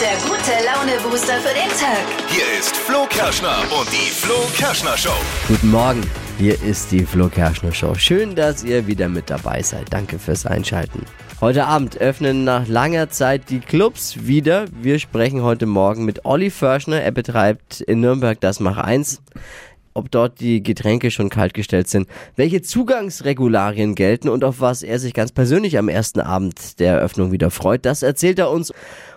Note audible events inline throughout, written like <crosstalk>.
der gute Laune-Booster für den Tag. Hier ist Flo Kerschner und die Flo Kerschner Show. Guten Morgen, hier ist die Flo Kerschner Show. Schön, dass ihr wieder mit dabei seid. Danke fürs Einschalten. Heute Abend öffnen nach langer Zeit die Clubs wieder. Wir sprechen heute Morgen mit Olli Förschner. Er betreibt in Nürnberg das Mach 1 ob dort die Getränke schon kaltgestellt sind, welche Zugangsregularien gelten und auf was er sich ganz persönlich am ersten Abend der Eröffnung wieder freut. Das erzählt er uns.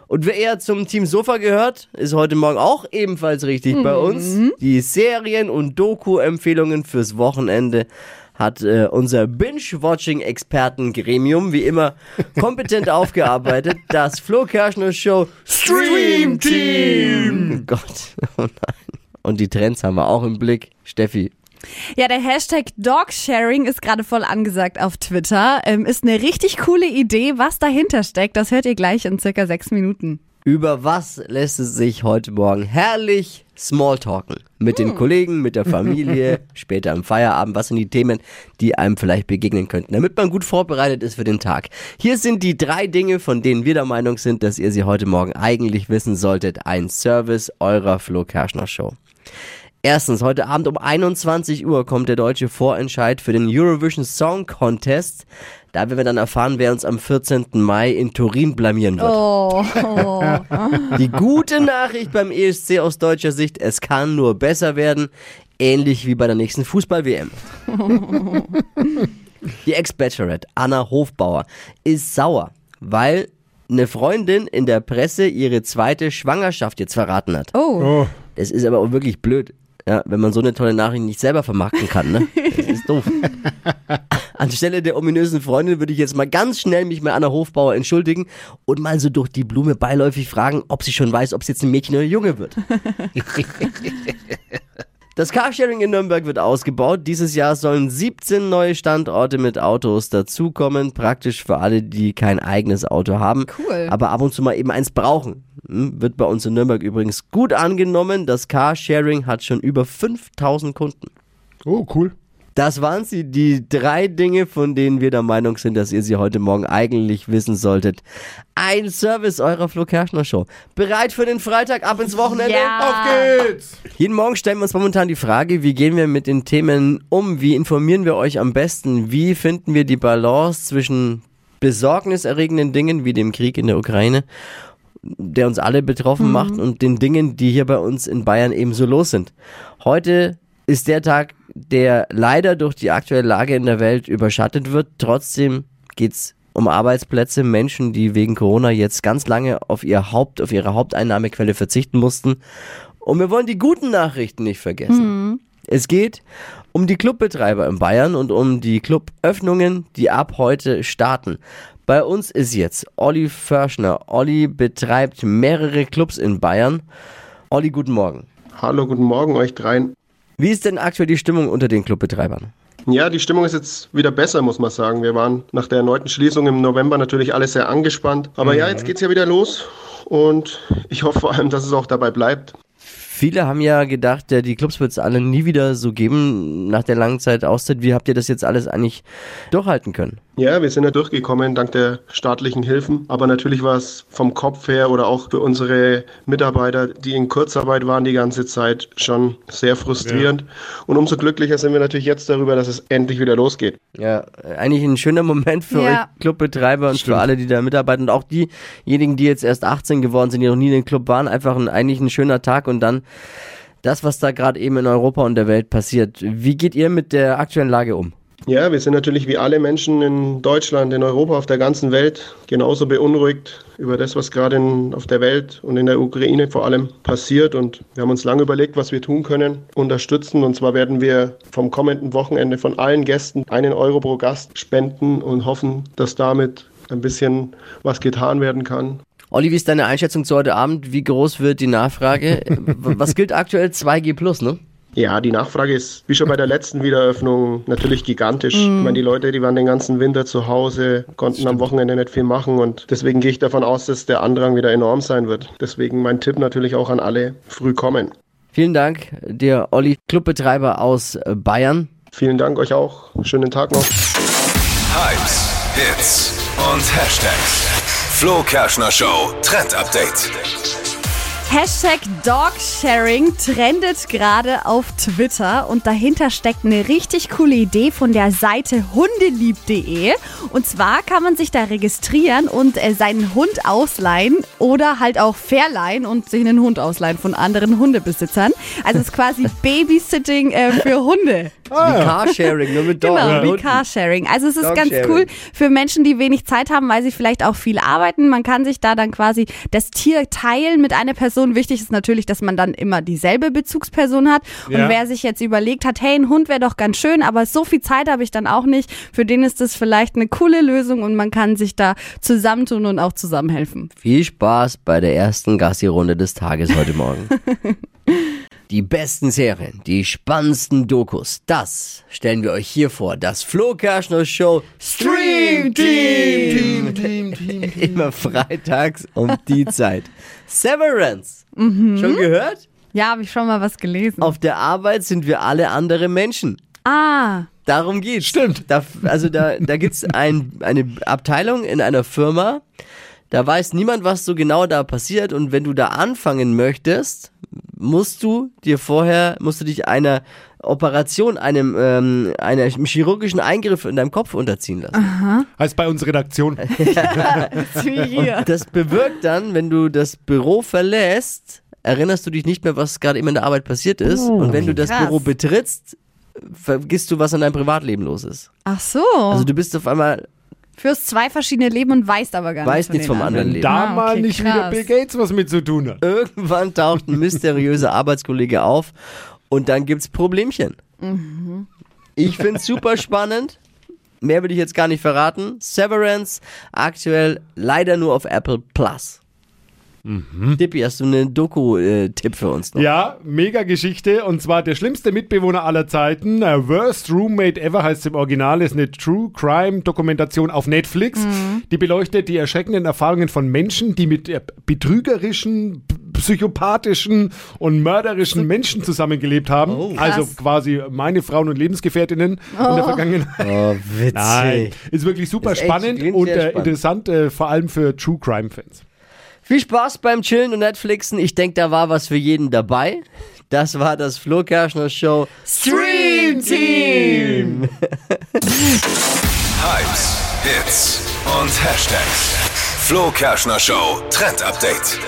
Und wer eher zum Team Sofa gehört, ist heute Morgen auch ebenfalls richtig bei uns. Die Serien- und Doku-Empfehlungen fürs Wochenende hat äh, unser Binge-Watching-Experten-Gremium wie immer kompetent <laughs> aufgearbeitet. Das Flo Kerschner Show Stream Team. Oh Gott, oh nein. Und die Trends haben wir auch im Blick. Steffi, Ja, der Hashtag Dogsharing ist gerade voll angesagt auf Twitter. Ähm, ist eine richtig coole Idee. Was dahinter steckt, das hört ihr gleich in circa sechs Minuten. Über was lässt es sich heute Morgen herrlich Smalltalken? Mit den Kollegen, mit der <laughs> Familie, später am Feierabend. Was sind die Themen, die einem vielleicht begegnen könnten, damit man gut vorbereitet ist für den Tag? Hier sind die drei Dinge, von denen wir der Meinung sind, dass ihr sie heute Morgen eigentlich wissen solltet. Ein Service eurer Flo Kerschner Show. Erstens, heute Abend um 21 Uhr kommt der deutsche Vorentscheid für den Eurovision Song Contest. Da werden wir dann erfahren, wer uns am 14. Mai in Turin blamieren wird. Oh, <laughs> <laughs> Die gute Nachricht beim ESC aus deutscher Sicht, es kann nur besser werden, ähnlich wie bei der nächsten Fußball-WM. <laughs> Die Ex-Bachelorette Anna Hofbauer ist sauer, weil eine Freundin in der Presse ihre zweite Schwangerschaft jetzt verraten hat. oh. Das ist aber auch wirklich blöd, ja, wenn man so eine tolle Nachricht nicht selber vermarkten kann. Ne? Das ist doof. <laughs> Anstelle der ominösen Freundin würde ich jetzt mal ganz schnell mich bei Anna Hofbauer entschuldigen und mal so durch die Blume beiläufig fragen, ob sie schon weiß, ob es jetzt ein Mädchen oder ein Junge wird. <laughs> Das Carsharing in Nürnberg wird ausgebaut. Dieses Jahr sollen 17 neue Standorte mit Autos dazukommen. Praktisch für alle, die kein eigenes Auto haben. Cool. Aber ab und zu mal eben eins brauchen. Wird bei uns in Nürnberg übrigens gut angenommen. Das Carsharing hat schon über 5000 Kunden. Oh, cool. Das waren sie, die drei Dinge, von denen wir der Meinung sind, dass ihr sie heute Morgen eigentlich wissen solltet. Ein Service eurer Flo Kerschner Show. Bereit für den Freitag, ab ins Wochenende? Ja. Auf geht's! Jeden Morgen stellen wir uns momentan die Frage, wie gehen wir mit den Themen um? Wie informieren wir euch am besten? Wie finden wir die Balance zwischen besorgniserregenden Dingen wie dem Krieg in der Ukraine, der uns alle betroffen macht, und den Dingen, die hier bei uns in Bayern ebenso los sind? Heute ist der Tag, der leider durch die aktuelle Lage in der Welt überschattet wird. Trotzdem geht's um Arbeitsplätze, Menschen, die wegen Corona jetzt ganz lange auf ihr Haupt, auf ihre Haupteinnahmequelle verzichten mussten. Und wir wollen die guten Nachrichten nicht vergessen. Es geht um die Clubbetreiber in Bayern und um die Cluböffnungen, die ab heute starten. Bei uns ist jetzt Olli Förschner. Olli betreibt mehrere Clubs in Bayern. Olli, guten Morgen. Hallo, guten Morgen euch dreien. Wie ist denn aktuell die Stimmung unter den Clubbetreibern? Ja, die Stimmung ist jetzt wieder besser, muss man sagen. Wir waren nach der erneuten Schließung im November natürlich alle sehr angespannt. Aber ja, jetzt geht's ja wieder los und ich hoffe vor allem, dass es auch dabei bleibt. Viele haben ja gedacht, ja, die Clubs wird es alle nie wieder so geben nach der langen Zeit Auszeit. Wie habt ihr das jetzt alles eigentlich durchhalten können? Ja, wir sind ja durchgekommen dank der staatlichen Hilfen. Aber natürlich war es vom Kopf her oder auch für unsere Mitarbeiter, die in Kurzarbeit waren die ganze Zeit, schon sehr frustrierend. Und umso glücklicher sind wir natürlich jetzt darüber, dass es endlich wieder losgeht. Ja, eigentlich ein schöner Moment für Ja. euch Clubbetreiber und für alle, die da mitarbeiten und auch diejenigen, die jetzt erst 18 geworden sind, die noch nie in den Club waren. Einfach ein, eigentlich ein schöner Tag und dann das, was da gerade eben in Europa und der Welt passiert. Wie geht ihr mit der aktuellen Lage um? Ja, wir sind natürlich wie alle Menschen in Deutschland, in Europa, auf der ganzen Welt genauso beunruhigt über das, was gerade in, auf der Welt und in der Ukraine vor allem passiert. Und wir haben uns lange überlegt, was wir tun können, unterstützen. Und zwar werden wir vom kommenden Wochenende von allen Gästen einen Euro pro Gast spenden und hoffen, dass damit ein bisschen was getan werden kann. Olli, wie ist deine Einschätzung zu heute Abend? Wie groß wird die Nachfrage? <laughs> was gilt aktuell? 2G plus, ne? Ja, die Nachfrage ist, wie schon bei der letzten Wiedereröffnung, natürlich gigantisch. Ich meine, die Leute, die waren den ganzen Winter zu Hause, konnten am Wochenende nicht viel machen und deswegen gehe ich davon aus, dass der Andrang wieder enorm sein wird. Deswegen mein Tipp natürlich auch an alle, früh kommen. Vielen Dank, dir Olli, Clubbetreiber aus Bayern. Vielen Dank euch auch. Schönen Tag noch. Hypes, Hits und Hashtags. Flo Kerschner Show Trend Update. Hashtag Dogsharing trendet gerade auf Twitter und dahinter steckt eine richtig coole Idee von der Seite hundelieb.de. Und zwar kann man sich da registrieren und äh, seinen Hund ausleihen oder halt auch verleihen und sich einen Hund ausleihen von anderen Hundebesitzern. Also es ist quasi <laughs> Babysitting äh, für Hunde. Wie Carsharing, nur mit Dog. Genau, wie. Carsharing. Also es ist ganz cool für Menschen, die wenig Zeit haben, weil sie vielleicht auch viel arbeiten. Man kann sich da dann quasi das Tier teilen mit einer Person. Wichtig ist natürlich, dass man dann immer dieselbe Bezugsperson hat. Und Ja. wer sich jetzt überlegt hat, hey, ein Hund wäre doch ganz schön, aber so viel Zeit habe ich dann auch nicht, für den ist das vielleicht eine coole Lösung und man kann sich da zusammentun und auch zusammenhelfen. Viel Spaß bei der ersten Gassi-Runde des Tages heute Morgen. <laughs> Die besten Serien, die spannendsten Dokus, das stellen wir euch hier vor. Das Flo Kerschner Show Stream Team. <laughs> Immer freitags um die <laughs> Zeit. Severance. Schon gehört? Ja, habe ich schon mal was gelesen. Auf der Arbeit sind wir alle andere Menschen. Ah, Darum geht's. Stimmt. Da, also da, da gibt's ein, eine Abteilung in einer Firma, da weiß niemand, was so genau da passiert und wenn du da anfangen möchtest, musst du dir vorher, musst du dich einer Operation, einem, ähm, einem chirurgischen Eingriff in deinem Kopf unterziehen lassen. Heißt bei uns Redaktion. <laughs> hier. Das bewirkt dann, wenn du das Büro verlässt, erinnerst du dich nicht mehr, was gerade eben in der Arbeit passiert ist. und wenn du das krass. Büro betrittst, vergisst du, was in deinem Privatleben los ist. Ach so. Also du bist auf einmal, Führst zwei verschiedene Leben und weißt aber gar weißt nichts vom anderen Leben. da Ah, mal okay, nicht wieder krass. Bill Gates was mit zu tun hat. Irgendwann taucht ein <laughs> mysteriöser Arbeitskollege auf und dann gibt's Problemchen. Ich find's super spannend. Mehr will ich jetzt gar nicht verraten. Severance aktuell leider nur auf Apple Plus. Dippi, hast du einen Doku-Tipp für uns noch? Ja, mega Geschichte. Und zwar der schlimmste Mitbewohner aller Zeiten. äh, Worst Roommate Ever heißt es im Original. Ist eine True Crime Dokumentation auf Netflix. Die beleuchtet die erschreckenden Erfahrungen von Menschen, die mit äh, betrügerischen, psychopathischen und mörderischen Menschen zusammengelebt haben. also quasi meine Frauen und Lebensgefährtinnen in der Vergangenheit. Oh, witzig. Nein, ist wirklich super Ist spannend und äh, spannend. interessant, äh, vor allem für True Crime Fans. Viel Spaß beim Chillen und Netflixen. Ich denke, da war was für jeden dabei. Das war das Flo Kerschner Show Stream Team. <laughs> Hypes, Hits und Hashtags. Flo Kerschner Show Trend Update.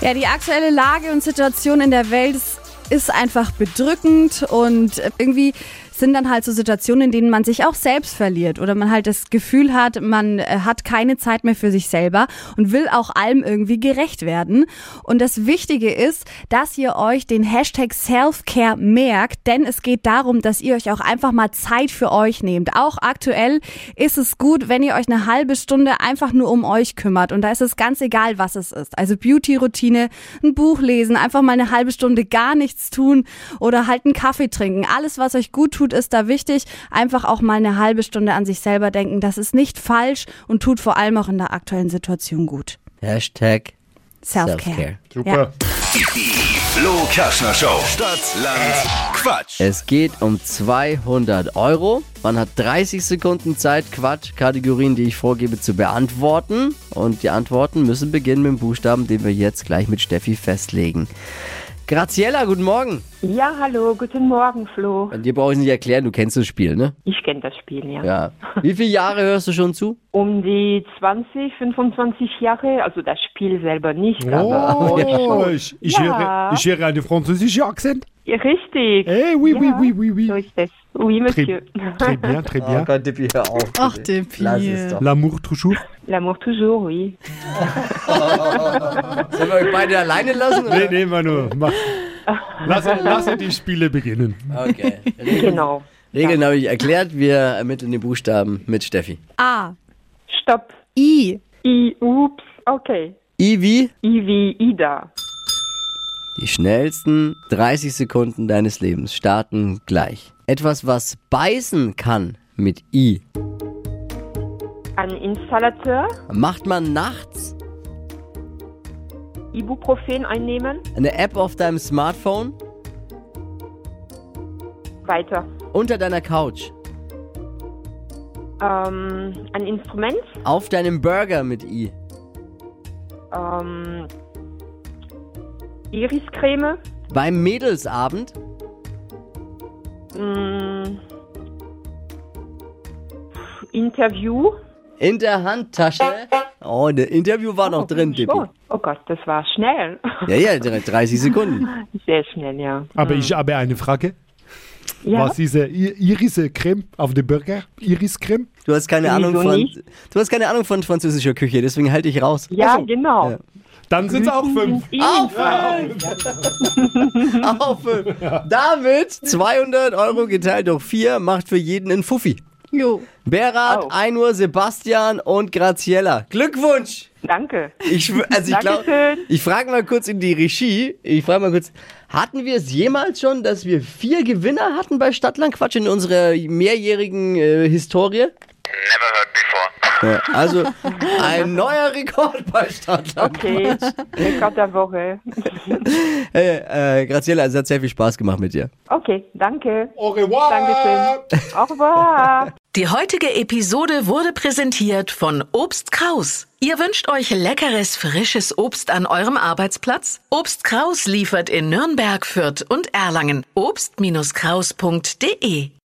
Ja, die aktuelle Lage und Situation in der Welt ist, ist einfach bedrückend und irgendwie sind dann halt so Situationen, in denen man sich auch selbst verliert oder man halt das Gefühl hat, man äh, hat keine Zeit mehr für sich selber und will auch allem irgendwie gerecht werden. Und das Wichtige ist, dass ihr euch den Hashtag Self-Care merkt, denn es geht darum, dass ihr euch auch einfach mal Zeit für euch nehmt. Auch aktuell ist es gut, wenn ihr euch eine halbe Stunde einfach nur um euch kümmert und da ist es ganz egal, was es ist. Also Beauty-Routine, ein Buch lesen, einfach mal eine halbe Stunde gar nichts tun oder halt einen Kaffee trinken. Alles, was euch gut tut, ist da wichtig. Einfach auch mal eine halbe Stunde an sich selber denken. Das ist nicht falsch und tut vor allem auch in der aktuellen Situation gut. Hashtag Self-Care. Self-Care. Super. Ja. Die Flo Kerschner Show. Stadt, Land, Quatsch. Es geht um 200 Euro. Man hat 30 Sekunden Zeit, Quatsch-Kategorien, die ich vorgebe, zu beantworten. Und die Antworten müssen beginnen mit dem Buchstaben, den wir jetzt gleich mit Steffi festlegen. Graziella, guten Morgen. Ja, hallo, guten Morgen, Flo. Dir brauche ich nicht erklären, du kennst das Spiel, ne? Ich kenne das Spiel, ja. Ja. Wie viele Jahre hörst du schon zu? Um die 20, 25 Jahre, also das Spiel selber nicht, aber Oh, ich, ich, Ja. höre, ich höre einen französischen Akzent. richtig. Eh, oui, oui, Ja, oui, oui, oui. So ist es. Oui, Monsieur. Très bien, très bien. Gott, Dippi, hör auf. Ach, doch. L'amour toujours. L'amour toujours, oui. <laughs> Sollen wir euch beide alleine lassen? Oder? Nee, nee, Manu. Mach. Lass, <laughs> lass die Spiele beginnen. Okay. Regeln, Genau. Regeln habe ich erklärt. Wir ermitteln die Buchstaben mit Steffi. A. Stopp. I. I, ups, okay. I wie? I wie Ida. Die schnellsten 30 Sekunden deines Lebens starten gleich. Etwas, was beißen kann mit I. Ein Installateur. Macht man nachts Ibuprofen einnehmen. eine App auf deinem Smartphone Weiter. unter deiner Couch. Ähm, ein Instrument. Auf deinem Burger mit I. Ähm, Iriscreme. Beim Mädelsabend. Mm, Interview. In der Handtasche. Oh, das Interview war noch drin, Dippi. Oh, oh Gott, das war schnell. Ja, ja, direkt 30 Sekunden. <laughs> Sehr schnell, ja. Aber ich habe eine Frage. Ja, Was diese I- Iris-Creme auf dem Burger? Iris-Creme? Du hast keine Ahnung von. nicht? Du hast keine Ahnung von französischer Küche, deswegen halte ich raus. ja genau. Ja. Dann sind es auch fünf. Auf! <laughs> Auf! Damit 200 Euro geteilt durch 4 macht für jeden einen Fuffi. Jo. Berat, Oh. Einur, Sebastian und Graziella. Glückwunsch! Danke. Ich, also ich glaube, ich frage mal kurz in die Regie. Ich frage mal kurz, hatten wir es jemals schon, dass wir vier Gewinner hatten bei Stadtlandquatsch in unserer mehrjährigen äh, Historie? Never heard before. Ja, also ein neuer Rekord bei Stadtlandquatsch. Okay, Rekord der Woche. <laughs> Hey, äh, Graziella, es hat sehr viel Spaß gemacht mit dir. Okay, danke. Au revoir. Dankeschön. Au revoir. Die heutige Episode wurde präsentiert von Obst Kraus. Ihr wünscht euch leckeres, frisches Obst an eurem Arbeitsplatz? Obst Kraus liefert in Nürnberg, Fürth und Erlangen. Obst-Kraus.de